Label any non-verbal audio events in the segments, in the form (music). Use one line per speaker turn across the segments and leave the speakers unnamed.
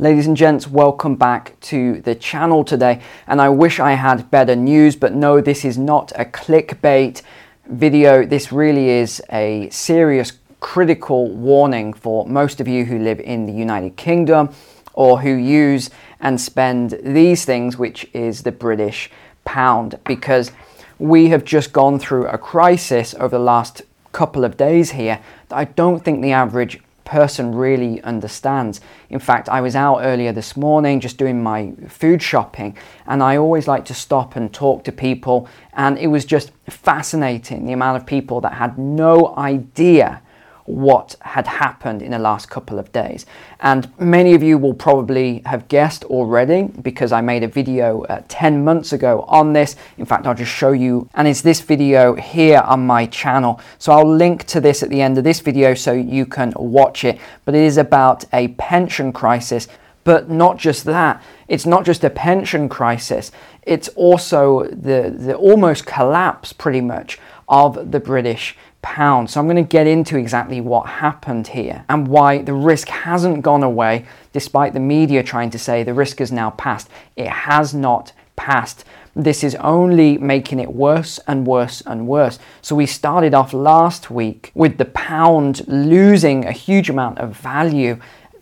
Ladies and gents, welcome back to the channel today. And I wish I had better news, but no, this is not a clickbait video. This really is a serious critical warning for most of you who live in the United Kingdom or who use and spend these things, which is the British pound, because we have just gone through a crisis over the last couple of days here that I don't think the average person really understands. In fact, I was out earlier this morning just doing my food shopping, and I always like to stop and talk to people, and it was just fascinating the amount of people that had no idea what had happened in the last couple of days. And many of you will probably have guessed already because I made a video uh, 10 months ago on this. In fact, I'll just show you, and it's this video here on my channel. So I'll link to this at the end of this video so you can watch it. But it is about a pension crisis. But not just that, it's not just a pension crisis, it's also the, the almost collapse, pretty much, of the British pound. So I'm going to get into exactly what happened here and why the risk hasn't gone away despite the media trying to say the risk has now passed. It has not passed. This is only making it worse and worse and worse. So we started off last week with the pound losing a huge amount of value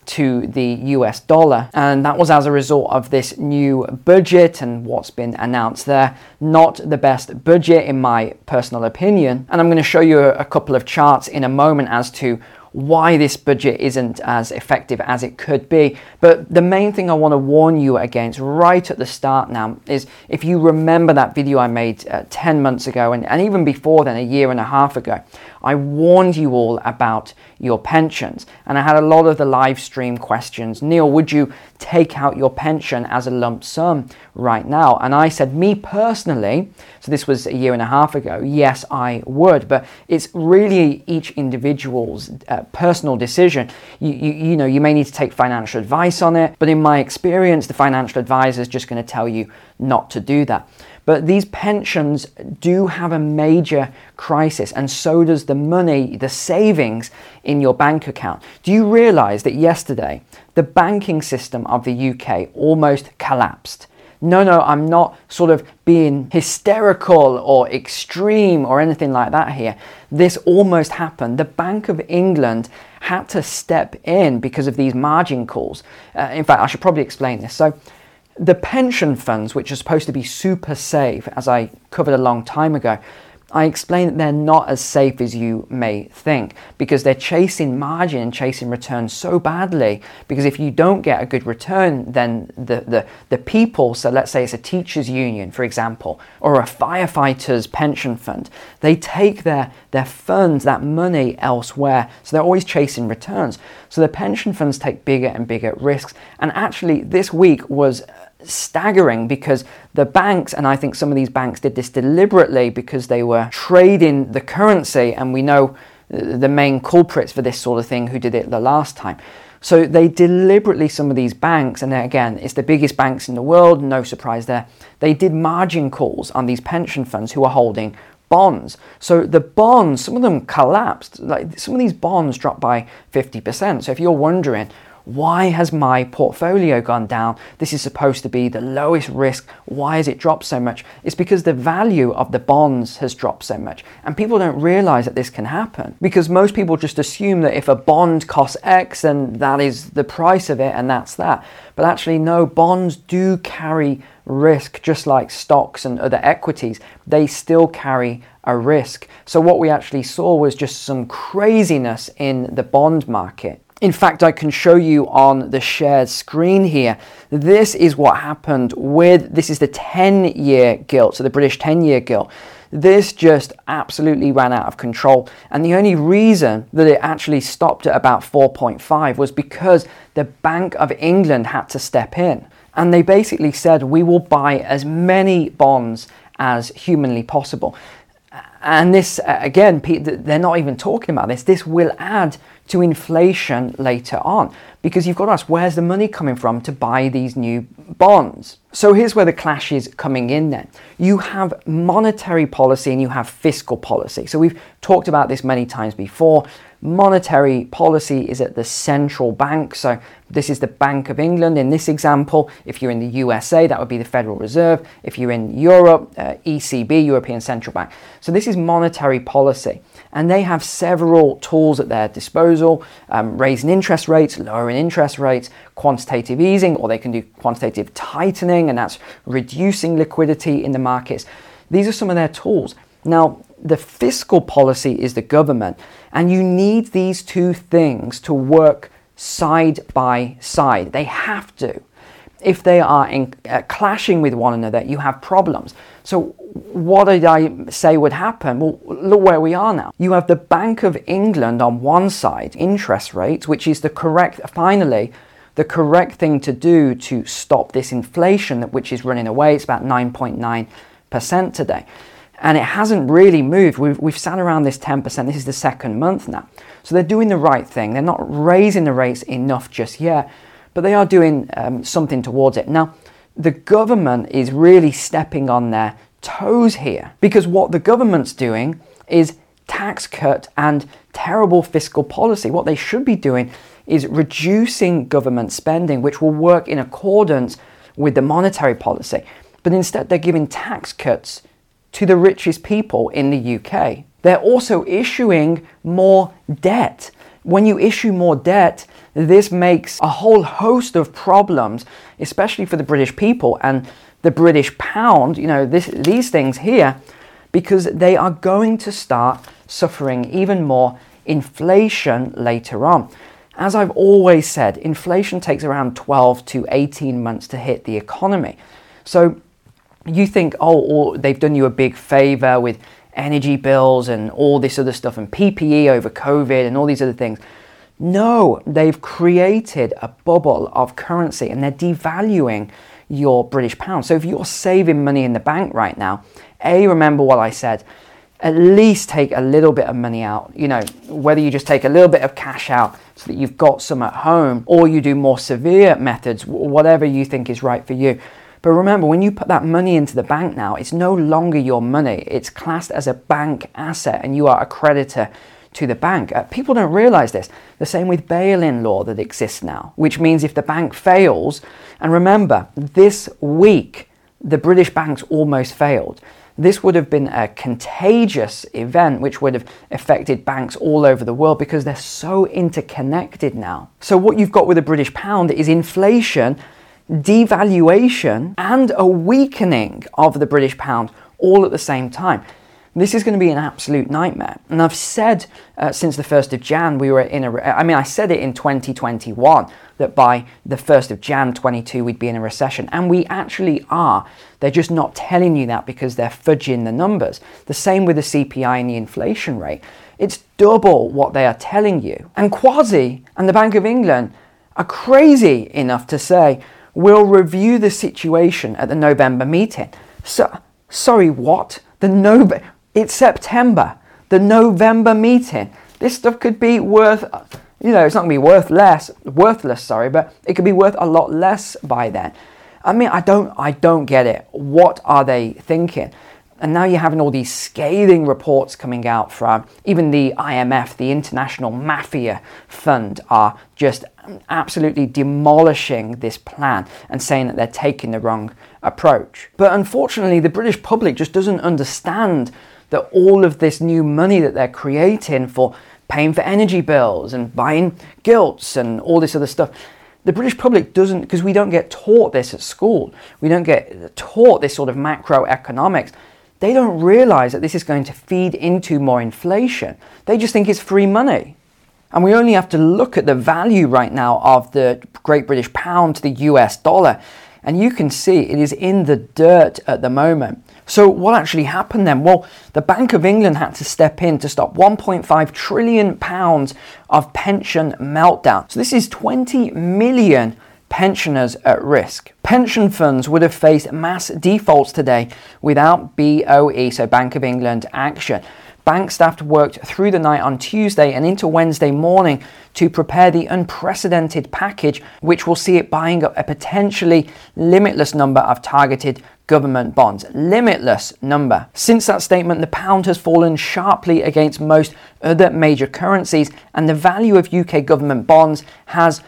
to the US dollar. And that was as a result of this new budget and what's been announced there. Not the best budget, in my personal opinion. And I'm going to show you a, couple of charts in a moment as to why this budget isn't as effective as it could be. But the main thing I want to warn you against right at the start now is if you remember that video I made uh, 10 months ago and, and even before then, a year and a half ago, I warned you all about your pensions. And I had a lot of the live stream questions. Neil, would you take out your pension as a lump sum right now? And I said, me personally, so this was a year and a half ago, yes, I would. But it's really each individual's uh, personal decision. You, you, you know, you may need to take financial advice on it. But in my experience, the financial advisor is just going to tell you not to do that. But these pensions do have a major crisis, and so does the money, the savings in your bank account. Do you realize that yesterday the banking system of the UK almost collapsed? No, no, I'm not sort of being hysterical or extreme or anything like that here. This almost happened. The Bank of England had to step in because of these margin calls. Uh, in fact, I should probably explain this. So, the pension funds, which are supposed to be super safe, as I covered a long time ago, I explained that they're not as safe as you may think because they're chasing margin and chasing return so badly. Because if you don't get a good return, then the, the, the people, so let's say it's a teachers' union, for example, or a firefighter's pension fund, they take their, their funds, that money elsewhere. So they're always chasing returns. So the pension funds take bigger and bigger risks. And actually, this week was staggering because the banks, and I think some of these banks did this deliberately because they were trading the currency, and we know uh, the main culprits for this sort of thing who did it the last time. So they deliberately, some of these banks, and again, it's the biggest banks in the world, no surprise there, they did margin calls on these pension funds who are holding bonds. So the bonds, some of them collapsed. Like some of these bonds dropped by 50%. So if you're wondering, why has my portfolio gone down? This is supposed to be the lowest risk. Why has it dropped so much? It's because the value of the bonds has dropped so much. And people don't realize that this can happen because most people just assume that if a bond costs X, then that is the price of it and that's that. But actually, no, bonds do carry risk just like stocks and other equities. They still carry a risk. So, what we actually saw was just some craziness in the bond market. In fact, I can show you on the shared screen here. This is what happened with, this is the 10 year gilt, so the British 10 year gilt. This just absolutely ran out of control. And the only reason that it actually stopped at about 4.5 was because the Bank of England had to step in. And they basically said, we will buy as many bonds as humanly possible. And this, again, they're not even talking about this. This will add to inflation later on because you've got to ask where's the money coming from to buy these new bonds. So here's where the clash is coming in then. You have monetary policy and you have fiscal policy. So we've talked about this many times before. monetary policy is at the central bank. So this is the Bank of England in this example. If you're in the USA, that would be the Federal Reserve. If you're in Europe, uh, ECB, European Central Bank. So this is monetary policy. And they have several tools at their disposal um, raising interest rates, lowering interest rates, quantitative easing, or they can do quantitative tightening, and that's reducing liquidity in the markets. These are some of their tools. Now, the fiscal policy is the government, and you need these two things to work side by side. They have to. If they are in, uh, clashing with one another, you have problems. So, what did I say would happen? Well, look where we are now. You have the Bank of England on one side, interest rates, which is the correct, finally, the correct thing to do to stop this inflation, which is running away. It's about 9.9% today and it hasn't really moved. We've, we've sat around this 10%. This is the second month now. So they're doing the right thing. They're not raising the rates enough just yet, but they are doing um, something towards it. Now, the government is really stepping on their toes here because what the government's doing is tax cut and terrible fiscal policy. What they should be doing is reducing government spending, which will work in accordance with the monetary policy. But instead, they're giving tax cuts to the richest people in the UK. They're also issuing more debt. When you issue more debt, this makes a whole host of problems, especially for the British people and the British pound, you know, this, these things here, because they are going to start suffering even more inflation later on. As I've always said, inflation takes around 12 to 18 months to hit the economy. So you think, oh, they've done you a big favor with energy bills and all this other stuff and PPE over COVID and all these other things. No, they've created a bubble of currency and they're devaluing your British pound. So if you're saving money in the bank right now, A, remember what I said, at least take a little bit of money out. You know, whether you just take a little bit of cash out so that you've got some at home or you do more severe methods, whatever you think is right for you. But remember, when you put that money into the bank now, it's no longer your money. It's classed as a bank asset and you are a creditor to the bank. Uh, people don't realize this. The same with bail in law that exists now, which means if the bank fails, and remember, this week, the British banks almost failed. This would have been a contagious event which would have affected banks all over the world because they're so interconnected now. So, what you've got with the British pound is inflation devaluation and a weakening of the British pound all at the same time. This is going to be an absolute nightmare. And I've said uh, since the 1st of Jan, we were in a, I mean, I said it in 2021 that by the 1st of Jan 22, we'd be in a recession. And we actually are. They're just not telling you that because they're fudging the numbers. The same with the CPI and the inflation rate. It's double what they are telling you. And Kwasi and the Bank of England are crazy enough to say, We'll review the situation at the November meeting. So, sorry, what? The Nov- It's September. The November meeting. This stuff could be worth, you know, it's not going to be worth less, worthless, sorry, but it could be worth a lot less by then. I mean, I don't, I don't get it. What are they thinking? And now you're having all these scathing reports coming out from even the IMF, the International Mafia Fund, are just absolutely demolishing this plan and saying that they're taking the wrong approach. But unfortunately, the British public just doesn't understand that all of this new money that they're creating for paying for energy bills and buying gilts and all this other stuff. The British public doesn't, because we don't get taught this at school. We don't get taught this sort of macroeconomics they don't realize that this is going to feed into more inflation. They just think it's free money. And we only have to look at the value right now of the Great British pound to the US dollar. And you can see it is in the dirt at the moment. So, what actually happened then? Well, the Bank of England had to step in to stop 1.5 trillion pounds of pension meltdown. So, this is 20 million pensioners at risk. Pension funds would have faced mass defaults today without BOE, so Bank of England, action. Bank staff worked through the night on Tuesday and into Wednesday morning to prepare the unprecedented package, which will see it buying up a potentially limitless number of targeted government bonds. Limitless number. Since that statement, the pound has fallen sharply against most other major currencies, and the value of UK government bonds has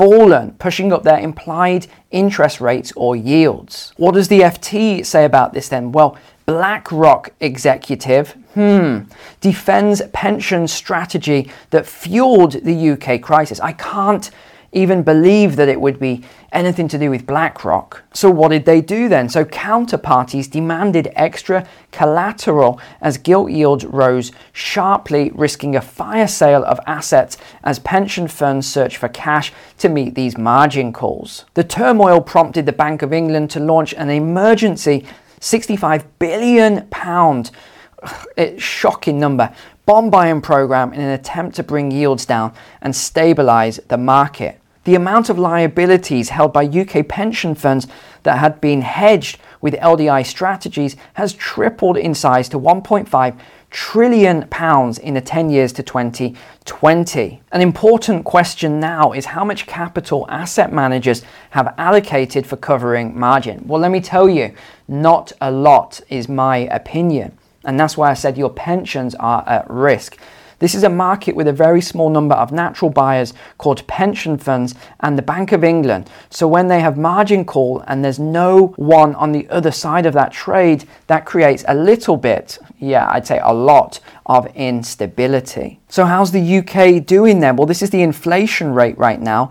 fallen, pushing up their implied interest rates or yields. What does the FT say about this then? Well, BlackRock executive, hmm, defends pension strategy that fueled the UK crisis. I can't even believe that it would be anything to do with BlackRock. So, what did they do then? So, counterparties demanded extra collateral as gilt yields rose sharply, risking a fire sale of assets as pension funds search for cash to meet these margin calls. The turmoil prompted the Bank of England to launch an emergency 65 billion pound (sighs) eh, shocking number bond buying program in an attempt to bring yields down and stabilize the market the amount of liabilities held by UK pension funds that had been hedged with LDI strategies has tripled in size to 1.5 trillion pounds in the 10 years to 2020. An important question now is how much capital asset managers have allocated for covering margin. Well, let me tell you, not a lot is my opinion. And that's why I said your pensions are at risk. This is a market with a very small number of natural buyers called pension funds and the Bank of England. So when they have margin call and there's no one on the other side of that trade, that creates a little bit, yeah, I'd say a lot of instability. So how's the UK doing then? Well, this is the inflation rate right now.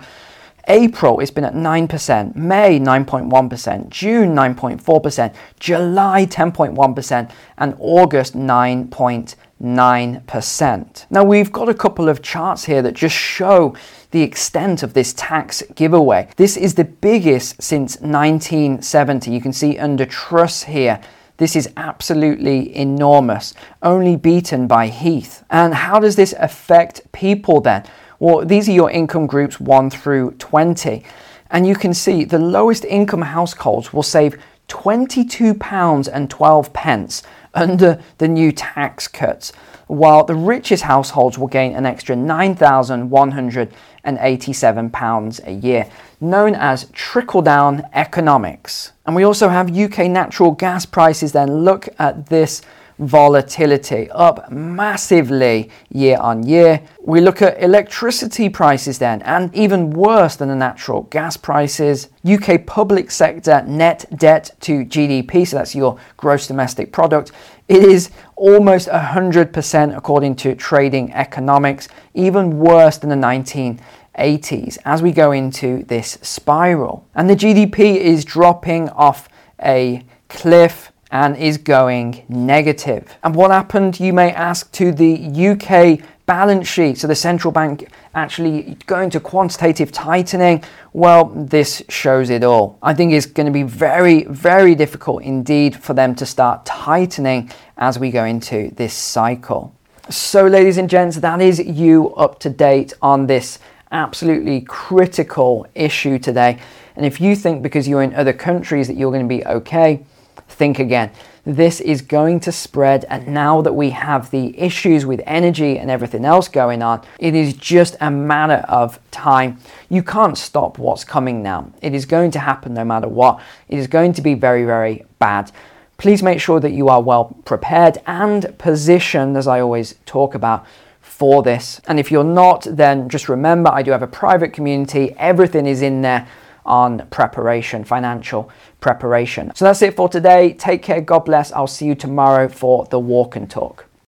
April, it's been at 9%, May, 9.1%, June, 9.4%, July, 10.1%, and August, 9.9%. 9%. Now, we've got a couple of charts here that just show the extent of this tax giveaway. This is the biggest since 1970. You can see under Truss here. This is absolutely enormous, only beaten by Heath. And how does this affect people then? Well, these are your income groups 1 through 20. And you can see the lowest income households will save £22 and 12 pence under the new tax cuts, while the richest households will gain an extra £9,187 a year, known as trickle down economics. And we also have UK natural gas prices, then look at this volatility up massively year on year. We look at electricity prices then, and even worse than the natural gas prices. UK public sector net debt to GDP, so that's your gross domestic product, it is almost 100% according to trading economics, even worse than the 1980s as we go into this spiral. And the GDP is dropping off a cliff and is going negative. And what happened, you may ask, to the UK balance sheet? So the central bank actually going to quantitative tightening? Well, this shows it all. I think it's going to be very, very difficult indeed for them to start tightening as we go into this cycle. So, ladies and gents, that is you up to date on this absolutely critical issue today. And if you think because you're in other countries that you're going to be okay, think again. This is going to spread, and now that we have the issues with energy and everything else going on, it is just a matter of time. You can't stop what's coming now. It is going to happen no matter what. It is going to be very, very bad. Please make sure that you are well prepared and positioned, as I always talk about for this. And if you're not, then just remember I do have a private community, everything is in there on preparation, financial preparation. So that's it for today. Take care. God bless. I'll see you tomorrow for the walk and talk.